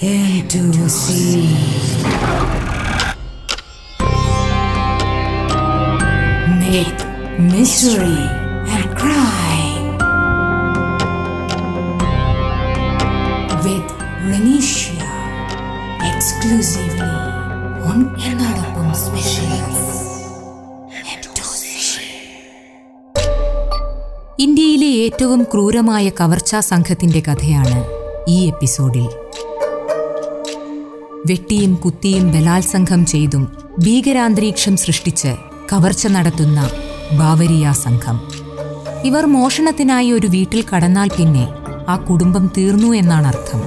into sea. Myth, mystery, and crime. With Renisha. Exclusively on Enadapum Specials. ഇന്ത്യയിലെ ഏറ്റവും ക്രൂരമായ കവർച്ചാ സംഘത്തിന്റെ കഥയാണ് ഈ എപ്പിസോഡിൽ വെട്ടിയും കുത്തിയും ബലാത്സംഗം ചെയ്തും ഭീകരാന്തരീക്ഷം സൃഷ്ടിച്ച് കവർച്ച നടത്തുന്ന ബാവരിയ സംഘം. ഇവർ മോഷണത്തിനായി ഒരു വീട്ടിൽ കടന്നാൽ പിന്നെ ആ കുടുംബം തീർന്നു എന്നാണ് അർത്ഥം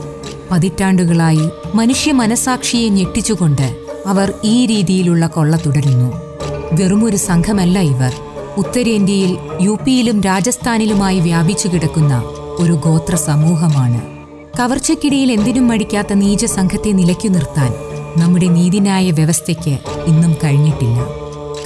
പതിറ്റാണ്ടുകളായി മനുഷ്യ മനസാക്ഷിയെ ഞെട്ടിച്ചുകൊണ്ട് അവർ ഈ രീതിയിലുള്ള കൊള്ള തുടരുന്നു. വെറുമൊരു സംഘമല്ല ഇവർ. ഉത്തരേന്ത്യയിൽ യു പിയിലും രാജസ്ഥാനിലുമായി വ്യാപിച്ചു കിടക്കുന്ന ഒരു ഗോത്ര സമൂഹമാണ് കവർച്ചയ്ക്കിടയിൽ എന്തിനും മടിക്കാത്ത നീച സംഘത്തെ നിലയ്ക്കു നിർത്താൻ നമ്മുടെ നീതിന്യായ വ്യവസ്ഥയ്ക്ക് ഇന്നും കഴിഞ്ഞിട്ടില്ല.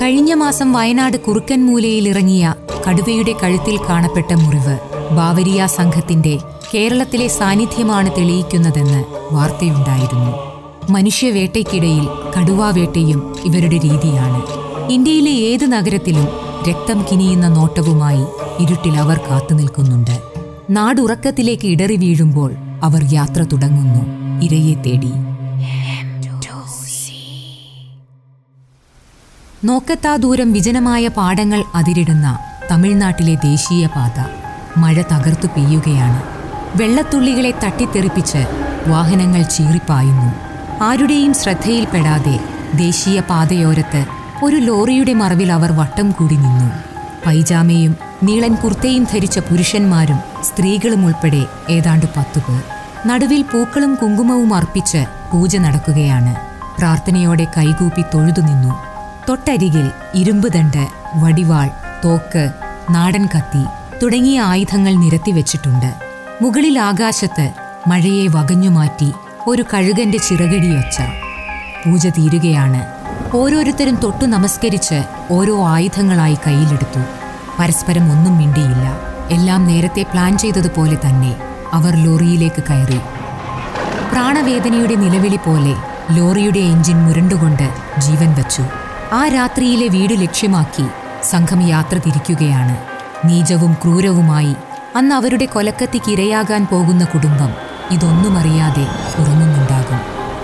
കഴിഞ്ഞ മാസം വയനാട് കുറുക്കൻമൂലയിൽ ഇറങ്ങിയ കടുവയുടെ കഴുത്തിൽ കാണപ്പെട്ട മുറിവ് ബാവരിയ സംഘത്തിന്റെ കേരളത്തിലെ സാന്നിധ്യമാണ് തെളിയിക്കുന്നതെന്ന് വാർത്തയുണ്ടായിരുന്നു. മനുഷ്യവേട്ടയ്ക്കിടയിൽ കടുവാവേട്ടയും ഇവരുടെ രീതിയാണ്. ഇന്ത്യയിലെ ഏത് നഗരത്തിലും രക്തം കിനിയുന്ന നോട്ടവുമായി ഇരുട്ടിൽ അവർ കാത്തുനിൽക്കുന്നുണ്ട്. നാടുറക്കത്തിലേക്ക് ഇടറി വീഴുമ്പോൾ അവർ യാത്ര തുടങ്ങുന്നു. ഇരയെ തേടി. നോക്കത്താ ദൂരം വിജനമായ പാടങ്ങൾ അതിരിടുന്ന തമിഴ്നാട്ടിലെ ദേശീയപാത മഴ തകർത്തു പെയ്യുകയാണ്. വെള്ളത്തുള്ളികളെ തട്ടിത്തെറിപ്പിച്ച് വാഹനങ്ങൾ ചീറിപ്പായുന്നു. ആരുടെയും ശ്രദ്ധയിൽപ്പെടാതെ ദേശീയ പാതയോരത്ത് ഒരു ലോറിയുടെ മറവിൽ അവർ വട്ടം കൂടി നിന്നു. പൈജാമയും നീളൻ കുർത്തയും ധരിച്ച പുരുഷന്മാരും സ്ത്രീകളും ഉൾപ്പെടെ ഏതാണ്ട് പത്തുപേർ നടുവിൽ പൂക്കളും കുങ്കുമവും അർപ്പിച്ച് പൂജ നടക്കുകയാണ്. പ്രാർത്ഥനയോടെ കൈകൂപ്പി തൊഴുതു നിന്നു. തൊട്ടരികിൽ ഇരുമ്പ് ദണ്ട് വടിവാൾ തോക്ക് നാടൻ കത്തി തുടങ്ങിയ ആയുധങ്ങൾ നിരത്തിവെച്ചിട്ടുണ്ട് മുകളിൽ ആകാശത്ത് മഴയെ വകഞ്ഞുമാറ്റി ഒരു കഴുകന്റെ ചിറകടിയൊച്ച പൂജ തീരുകയാണ്. ഓരോരുത്തരും തൊട്ടു നമസ്കരിച്ച് ഓരോ ആയുധങ്ങളായി കയ്യിലെടുത്തു. പരസ്പരം ഒന്നും മിണ്ടിയില്ല. എല്ലാം നേരത്തെ പ്ലാൻ ചെയ്തതുപോലെ തന്നെ അവർ ലോറിയിലേക്ക് കയറി. പ്രാണവേദനയുടെ നിലവിളി പോലെ ലോറിയുടെ എഞ്ചിൻ മുരണ്ടുകൊണ്ട് ജീവൻ വച്ചു. ആ രാത്രിയിലെ വീട് ലക്ഷ്യമാക്കി സംഘം യാത്ര തിരിക്കുകയാണ്. നീചവും ക്രൂരവുമായി അന്ന് അവരുടെ കൊലക്കത്തിക്ക് ഇരയാകാൻ പോകുന്ന കുടുംബം ഇതൊന്നും അറിയാതെ ഉറങ്ങുന്നുണ്ടാകും.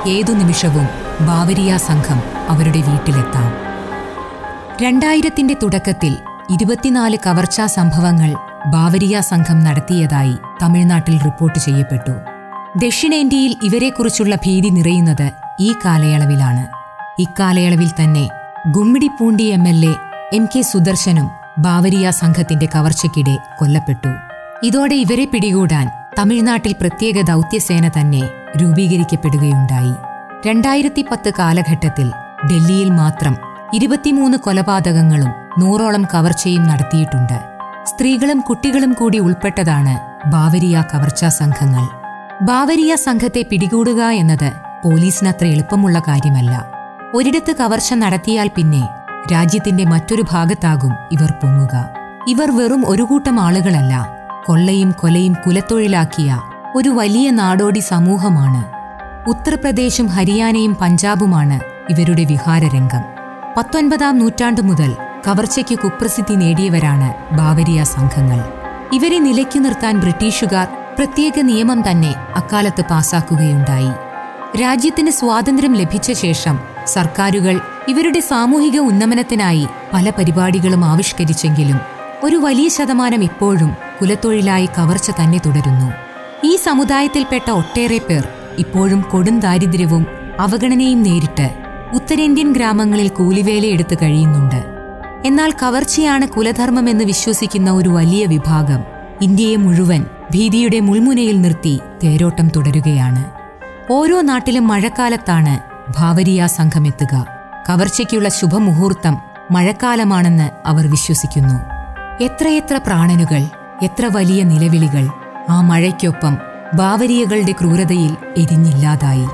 ഏതു നിമിഷവും ബാവരിയ സംഘം അവരുടെ വീട്ടിലെത്താം. രണ്ടായിരത്തിന്റെ തുടക്കത്തിൽ ഇരുപത്തിനാല് കവർച്ചാ സംഭവങ്ങൾ ബാവരിയ സംഘം നടത്തിയതായി തമിഴ്നാട്ടിൽ റിപ്പോർട്ട് ചെയ്യപ്പെട്ടു. ദക്ഷിണേന്ത്യയിൽ ഇവരെക്കുറിച്ചുള്ള ഭീതി നിറയുന്നത് ഈ കാലയളവിലാണ്. ഇക്കാലയളവിൽ തന്നെ Gummidipoondi M L A M K സുദർശനും Bawaria സംഘത്തിന്റെ കവർച്ചയ്ക്കിടെ കൊല്ലപ്പെട്ടു. ഇതോടെ ഇവരെ പിടികൂടാൻ തമിഴ്നാട്ടിൽ പ്രത്യേക ദൗത്യസേന തന്നെ രൂപീകരിക്കപ്പെടുകയുണ്ടായി. രണ്ടായിരത്തി പത്ത് കാലഘട്ടത്തിൽ ഡൽഹിയിൽ മാത്രം ഇരുപത്തിമൂന്ന് കൊലപാതകങ്ങളും നൂറോളം കവർച്ചയും നടത്തിയിട്ടുണ്ട്. സ്ത്രീകളും കുട്ടികളും കൂടി ഉൾപ്പെട്ടതാണ് ബാവരിയ കവർച്ചാ സംഘങ്ങൾ. ബാവരിയ സംഘത്തെ പിടികൂടുക എന്നത് പോലീസിനത്ര എളുപ്പമുള്ള കാര്യമല്ല. ഒരിടത്ത് കവർച്ച നടത്തിയാൽ പിന്നെ രാജ്യത്തിന്റെ മറ്റൊരു ഭാഗത്താകും ഇവർ പൊങ്ങുക. ഇവർ വെറും ഒരു കൂട്ടം ആളുകളല്ല കൊള്ളയും കൊലയും കുലത്തൊഴിലാക്കിയ ഒരു വലിയ നാടോടി സമൂഹമാണ്. ഉത്തർപ്രദേശും ഹരിയാനയും പഞ്ചാബുമാണ് ഇവരുടെ വിഹാരരംഗം. പത്തൊൻപതാം നൂറ്റാണ്ടു മുതൽ കവർച്ചയ്ക്ക് കുപ്രസിദ്ധി നേടിയവരാണ് ബാവരിയ സംഘങ്ങൾ. ഇവരെ നിലയ്ക്കു നിർത്താൻ ബ്രിട്ടീഷുകാർ പ്രത്യേക നിയമം തന്നെ അക്കാലത്ത് പാസാക്കുകയുണ്ടായി. രാജ്യത്തിന് സ്വാതന്ത്ര്യം ലഭിച്ച ശേഷം സർക്കാരുകൾ ഇവരുടെ സാമൂഹിക ഉന്നമനത്തിനായി പല പരിപാടികളും ആവിഷ്കരിച്ചെങ്കിലും ഒരു വലിയ ശതമാനം ഇപ്പോഴും കുലത്തൊഴിലായി കവർച്ച തന്നെ തുടരുന്നു. ഈ സമുദായത്തിൽപ്പെട്ട ഒട്ടേറെ പേർ ഇപ്പോഴും കൊടും ദാരിദ്ര്യവും അവഗണനയും നേരിട്ട് ഉത്തരേന്ത്യൻ ഗ്രാമങ്ങളിൽ കൂലിവേലയെടുത്ത് കഴിയുന്നുണ്ട്. എന്നാൽ കവർച്ചയാണ് കുലധർമ്മമെന്ന് വിശ്വസിക്കുന്ന ഒരു വലിയ വിഭാഗം. ഇന്ത്യയെ മുഴുവൻ ഭീതിയുടെ മുൾമുനയിൽ നിർത്തി തേരോട്ടം തുടരുകയാണ്. ഓരോ നാട്ടിലും മഴക്കാലത്താണ് ഭാവരിയ സംഘമെത്തുക കവർച്ചയ്ക്കുള്ള ശുഭമുഹൂർത്തം മഴക്കാലമാണെന്ന് അവർ വിശ്വസിക്കുന്നു. എത്രയെത്ര പ്രാണനുകൾ എത്ര വലിയ നിലവിളികൾ ആ മഴയ്ക്കൊപ്പം ബാവരിയകളുടെ ക്രൂരതയിൽ എരിഞ്ഞില്ലാതായി.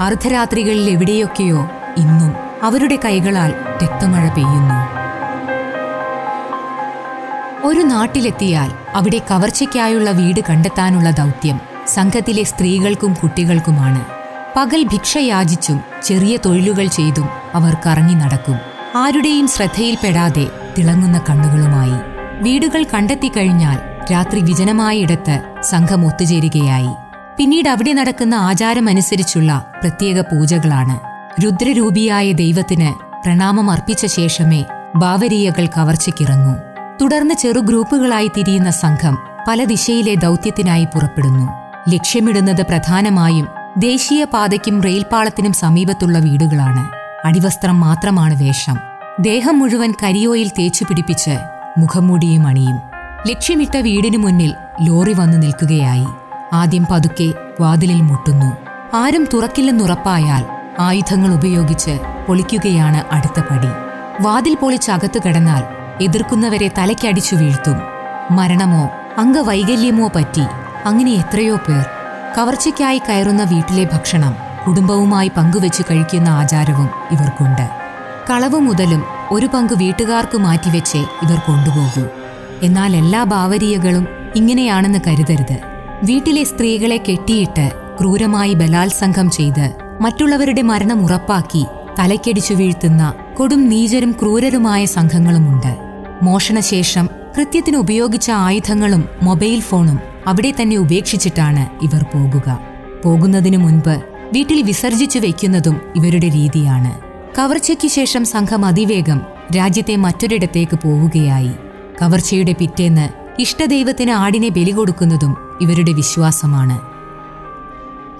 അർദ്ധരാത്രികളിൽ എവിടെയൊക്കെയോ ഇന്നും അവരുടെ കൈകളാൽ രക്തമഴ പെയ്യുന്നു. ഒരു നാട്ടിലെത്തിയാൽ അവിടെ കവർച്ചയ്ക്കായുള്ള വീട് കണ്ടെത്താനുള്ള ദൗത്യം സംഘത്തിലെ സ്ത്രീകൾക്കും കുട്ടികൾക്കുമാണ്. പകൽ ഭിക്ഷയാചിച്ചും ചെറിയ തൊഴിലുകൾ ചെയ്തും അവർ കറങ്ങി നടക്കും. ആരുടെയും ശ്രദ്ധയിൽപ്പെടാതെ തിളങ്ങുന്ന കണ്ണുകളുമായി. വീടുകൾ കണ്ടെത്തിക്കഴിഞ്ഞാൽ രാത്രി വിജനമായ ഇടത്ത് സംഘം ഒത്തുചേരുകയായി. പിന്നീട് അവിടെ നടക്കുന്ന ആചാരമനുസരിച്ചുള്ള പ്രത്യേക പൂജകളാണ്. രുദ്രരൂപിയായ ദൈവത്തിന് പ്രണാമം അർപ്പിച്ച ശേഷമേ ബാവരീയകൾ കവർച്ചയ്ക്കിറങ്ങൂ. തുടർന്ന് ചെറു ഗ്രൂപ്പുകളായി തിരിയുന്ന സംഘം പല ദിശയിലെ ദൗത്യത്തിനായി പുറപ്പെടുന്നു. ലക്ഷ്യമിടുന്നത് പ്രധാനമായും ദേശീയപാതയ്ക്കും റെയിൽപാളത്തിനും സമീപത്തുള്ള വീടുകളാണ്. അടിവസ്ത്രം മാത്രമാണ് വേഷം. ദേഹം മുഴുവൻ കരിയോയിൽ തേച്ചു പിടിപ്പിച്ച് മുഖംമൂടിയും അണിയും. ലക്ഷ്യമിട്ട വീടിനു മുന്നിൽ ലോറി വന്നു നിൽക്കുകയായി. ആദ്യം പതുക്കെ വാതിലിൽ മുട്ടുന്നു. ആരും തുറക്കില്ലെന്നുറപ്പായാൽ ആയുധങ്ങൾ ഉപയോഗിച്ച് പൊളിക്കുകയാണ് അടുത്ത പടി. വാതിൽ പൊളിച്ചകത്തു കിടന്നാൽ എതിർക്കുന്നവരെ തലയ്ക്കടിച്ചു വീഴ്ത്തും. മരണമോ അംഗവൈകല്യമോ പറ്റി അങ്ങനെ എത്രയോ പേർ കവർച്ചയ്ക്കായി കയറുന്ന വീട്ടിലെ ഭക്ഷണം കുടുംബവുമായി പങ്കുവെച്ച് കഴിക്കുന്ന ആചാരവും ഇവർക്കുണ്ട്. കളവ് മുതലും ഒരു പങ്ക് വീട്ടുകാർക്ക് മാറ്റിവെച്ചേ ഇവർ കൊണ്ടുപോകൂ. എന്നാൽ എല്ലാ ബാവരിയകളും ഇങ്ങനെയാണെന്ന് കരുതരുത്. വീട്ടിലെ സ്ത്രീകളെ കെട്ടിയിട്ട് ക്രൂരമായി ബലാത്സംഗം ചെയ്ത് മറ്റുള്ളവരുടെ മരണം ഉറപ്പാക്കി തലയ്ക്കടിച്ചു വീഴ്ത്തുന്ന കൊടും നീചരും ക്രൂരരുമായ സംഘങ്ങളുമുണ്ട്. മോഷണശേഷം കൃത്യത്തിന് ഉപയോഗിച്ച ആയുധങ്ങളും മൊബൈൽ ഫോണും അവിടെ തന്നെ ഉപേക്ഷിച്ചിട്ടാണ് ഇവർ പോകുക. പോകുന്നതിനു മുൻപ് വീട്ടിൽ വിസർജിച്ചു വെക്കുന്നതും ഇവരുടെ രീതിയാണ്. കവർച്ചയ്ക്കു ശേഷം സംഘം അതിവേഗം രാജ്യത്തെ മറ്റൊരിടത്തേക്ക് പോവുകയായി. കവർച്ചയുടെ പിറ്റേന്ന് ഇഷ്ടദൈവത്തിന് ആടിനെ ബലി കൊടുക്കുന്നതും ഇവരുടെ വിശ്വാസമാണ്.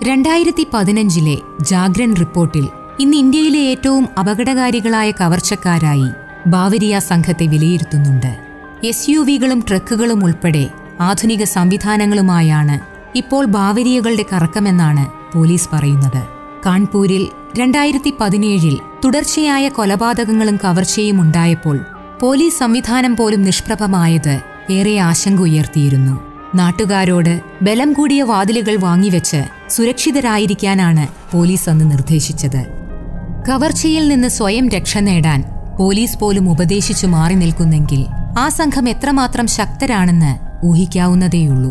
രണ്ടായിരത്തി പതിനഞ്ചിലെ ജാഗ്രൻ റിപ്പോർട്ടിൽ ഇന്ന് ഇന്ത്യയിലെ ഏറ്റവും അപകടകാരികളായ കവർച്ചക്കാരായി ബാവരിയ സംഘത്തെ വിലയിരുത്തുന്നുണ്ട്. എസ് യു വികളും ട്രക്കുകളും ഉൾപ്പെടെ ആധുനിക സംവിധാനങ്ങളുമായാണ് ഇപ്പോൾ ബാവരിയകളുടെ കറക്കമെന്നാണ് പോലീസ് പറയുന്നത്. കാൺപൂരിൽ രണ്ടായിരത്തി പതിനേഴിൽ തുടർച്ചയായ കൊലപാതകങ്ങളും കവർച്ചയും ഉണ്ടായപ്പോൾ പോലീസ് സംവിധാനം പോലും നിഷ്പ്രഭമായത് ഏറെ ആശങ്ക ഉയർത്തിയിരുന്നു. നാട്ടുകാരോട് ബലം കൂടിയ വാതിലുകൾ വാങ്ങിവെച്ച് സുരക്ഷിതരായിരിക്കാനാണ് പോലീസ് അന്ന് നിർദ്ദേശിച്ചത്. കവർച്ചയിൽ നിന്ന് സ്വയം രക്ഷ നേടാൻ പോലീസ് പോലും ഉപദേശിച്ചു മാറി നിൽക്കുന്നെങ്കിൽ ആ സംഘം എത്രമാത്രം ശക്തരാണെന്ന് ഊഹിക്കാവുന്നതേയുള്ളൂ.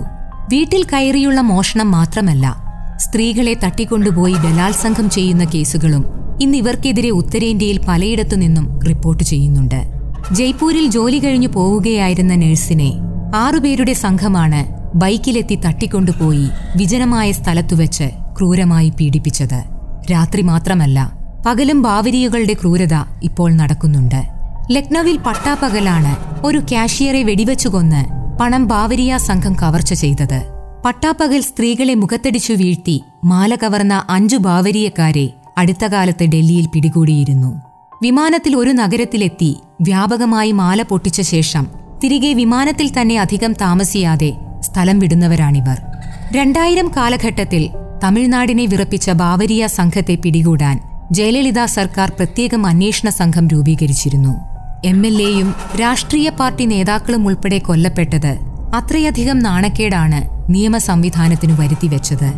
വീട്ടിൽ കയറിയുള്ള മോഷണം മാത്രമല്ല സ്ത്രീകളെ തട്ടിക്കൊണ്ടുപോയി ബലാത്സംഗം ചെയ്യുന്ന കേസുകളും ഇന്ന് ഇവർക്കെതിരെ ഉത്തരേന്ത്യയിൽ പലയിടത്തു നിന്നും റിപ്പോർട്ട് ചെയ്യുന്നുണ്ട്. ജയ്പൂരിൽ ജോലി കഴിഞ്ഞു പോവുകയായിരുന്ന നഴ്സിനെ ആറുപേരുടെ സംഘമാണ് ബൈക്കിലെത്തി തട്ടിക്കൊണ്ടുപോയി വിജനമായ സ്ഥലത്തുവെച്ച് ക്രൂരമായി പീഡിപ്പിച്ചത്. രാത്രി മാത്രമല്ല പകലും ബാവരിയകളുടെ ക്രൂരത ഇപ്പോൾ നടക്കുന്നുണ്ട്. ലക്നൌവിൽ പട്ടാപ്പകലാണ് ഒരു കാഷ്യറെ വെടിവെച്ചു കൊന്ന് പണം ബാവരിയ സംഘം കവർച്ച ചെയ്തത്. പട്ടാപ്പകൽ സ്ത്രീകളെ മുഖത്തടിച്ചു വീഴ്ത്തി മാല കവർന്ന അഞ്ചു ബാവരിയക്കാരെ അടുത്ത കാലത്ത് ഡൽഹിയിൽ പിടികൂടിയിരുന്നു. വിമാനത്തിൽ ഒരു നഗരത്തിലെത്തി വ്യാപകമായി മാല പൊട്ടിച്ച ശേഷം തിരികെ വിമാനത്തിൽ തന്നെ അധികം താമസിയാതെ സ്ഥലം വിടുന്നവരാണിവർ. രണ്ടായിരം കാലഘട്ടത്തിൽ തമിഴ്നാടിനെ വിറപ്പിച്ച ബാവരിയ സംഘത്തെ പിടികൂടാൻ ജയലളിത സർക്കാർ പ്രത്യേകം അന്വേഷണ സംഘം രൂപീകരിച്ചിരുന്നു. എം എൽ എയും രാഷ്ട്രീയ പാർട്ടി നേതാക്കളും ഉൾപ്പെടെ കൊല്ലപ്പെട്ടത് അത്രയധികം നാണക്കേടാണ് നിയമ സംവിധാനത്തിനു വരുത്തിവെച്ചത്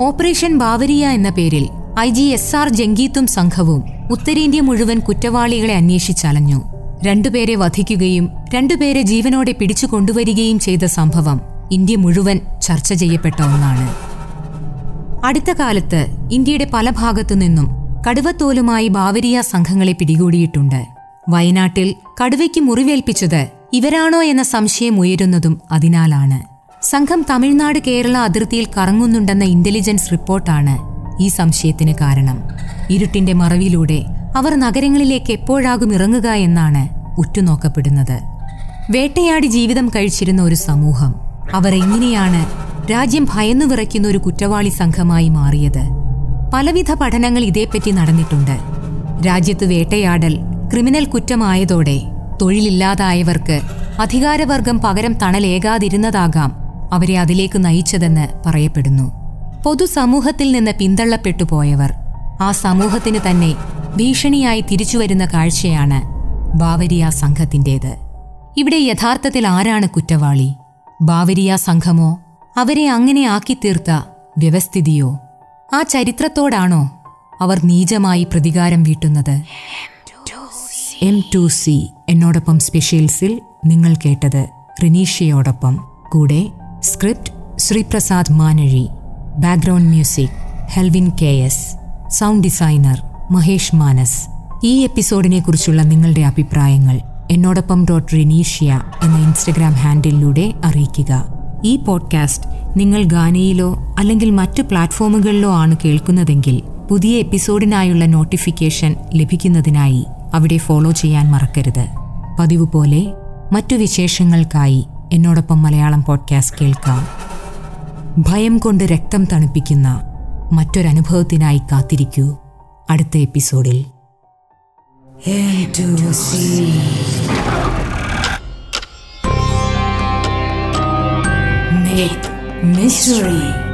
ഓപ്പറേഷൻ ബാവരിയ എന്ന പേരിൽ ഐ ജി എസ് ആർ ജംഗീത്തും സംഘവും ഉത്തരേന്ത്യ മുഴുവൻ കുറ്റവാളികളെ അന്വേഷിച്ചലഞ്ഞു. രണ്ടുപേരെ വധിക്കുകയും രണ്ടുപേരെ ജീവനോടെ പിടിച്ചു കൊണ്ടുവരികയും ചെയ്ത സംഭവം ഇന്ത്യ മുഴുവൻ ചർച്ച ചെയ്യപ്പെട്ട ഒന്നാണ്. അടുത്ത കാലത്ത് ഇന്ത്യയുടെ പല ഭാഗത്തു നിന്നും കടുവത്തോലുമായി ബാവരിയ സംഘങ്ങളെ പിടികൂടിയിട്ടുണ്ട്. വയനാട്ടിൽ കടുവയ്ക്ക് മുറിവേൽപ്പിച്ചത് ഇവരാണോ എന്ന സംശയം ഉയരുന്നതും അതിനാലാണ്. സംഘം തമിഴ്നാട് കേരള അതിർത്തിയിൽ കറങ്ങുന്നുണ്ടെന്ന ഇന്റലിജൻസ് റിപ്പോർട്ടാണ് ഈ സംശയത്തിന് കാരണം. ഇരുട്ടിന്റെ മറവിലൂടെ അവർ നഗരങ്ങളിലേക്ക് എപ്പോഴാകും ഇറങ്ങുക എന്നാണ് ഉറ്റുനോക്കപ്പെടുന്നത്. വേട്ടയാടി ജീവിതം കഴിച്ചിരുന്ന ഒരു സമൂഹം. അവർ എങ്ങനെയാണ് രാജ്യം ഭയന്നു വിറയ്ക്കുന്ന ഒരു കുറ്റവാളി സംഘമായി മാറിയത്? പലവിധ പഠനങ്ങൾ ഇതേപ്പറ്റി നടന്നിട്ടുണ്ട്. രാജ്യത്ത് വേട്ടയാടൽ ക്രിമിനൽ കുറ്റമായതോടെ തൊഴിലില്ലാതായവർക്ക് അധികാരവർഗം പകരം തണലേകാതിരുന്നതാകാം അവരെ അതിലേക്ക് നയിച്ചതെന്ന് പറയപ്പെടുന്നു. പൊതുസമൂഹത്തിൽ നിന്ന് പിന്തള്ളപ്പെട്ടു പോയവർ ആ സമൂഹത്തിന് തന്നെ ഭീഷണിയായി തിരിച്ചുവരുന്ന കാഴ്ചയാണ് ബാവരിയ സംഘത്തിന്റേത്. ഇവിടെ യഥാർത്ഥത്തിൽ ആരാണ് കുറ്റവാളി? ബാവരിയ സംഘമോ? അവരെ അങ്ങനെ ആക്കിത്തീർത്ത വ്യവസ്ഥിതിയോ? ആ ചരിത്രത്തോടാണോ അവർ നീചമായി പ്രതികാരം വീട്ടുന്നത്? എം ടു സി എന്നോടൊപ്പം സ്പെഷ്യൽസിൽ നിങ്ങൾ കേട്ടത് റിനീഷയോടൊപ്പം. കൂടെ script Sreeprasad Manazhi background music Helvin K S sound designer Mahesh Manas. ഈ എപ്പിസോഡിനെ കുറിച്ചുള്ള നിങ്ങളുടെ അഭിപ്രായങ്ങൾ എന്നോടൊപ്പം ഡോട്ട് റിനീഷ്യ എന്ന ഇൻസ്റ്റഗ്രാം ഹാൻഡിലൂടെ അറിയിക്കുക. ഈ പോഡ്കാസ്റ്റ് നിങ്ങൾ ഗാനയിലോ അല്ലെങ്കിൽ മറ്റു പ്ലാറ്റ്ഫോമുകളിലോ ആണ് കേൾക്കുന്നതെങ്കിൽ പുതിയ എപ്പിസോഡിനായുള്ള നോട്ടിഫിക്കേഷൻ ലഭിക്കുന്നതിനായി അവിടെ ഫോളോ ചെയ്യാൻ മറക്കരുത്. പതിവ് പോലെ മറ്റു വിശേഷങ്ങൾക്കായി എന്നോടൊപ്പം മലയാളം പോഡ്കാസ്റ്റ് കേൾക്കാം. ഭയം കൊണ്ട് രക്തം തണുപ്പിക്കുന്ന മറ്റൊരനുഭവത്തിനായി കാത്തിരിക്കൂ. അടുത്ത എപ്പിസോഡിൽ. Into sea. Escape Mystery.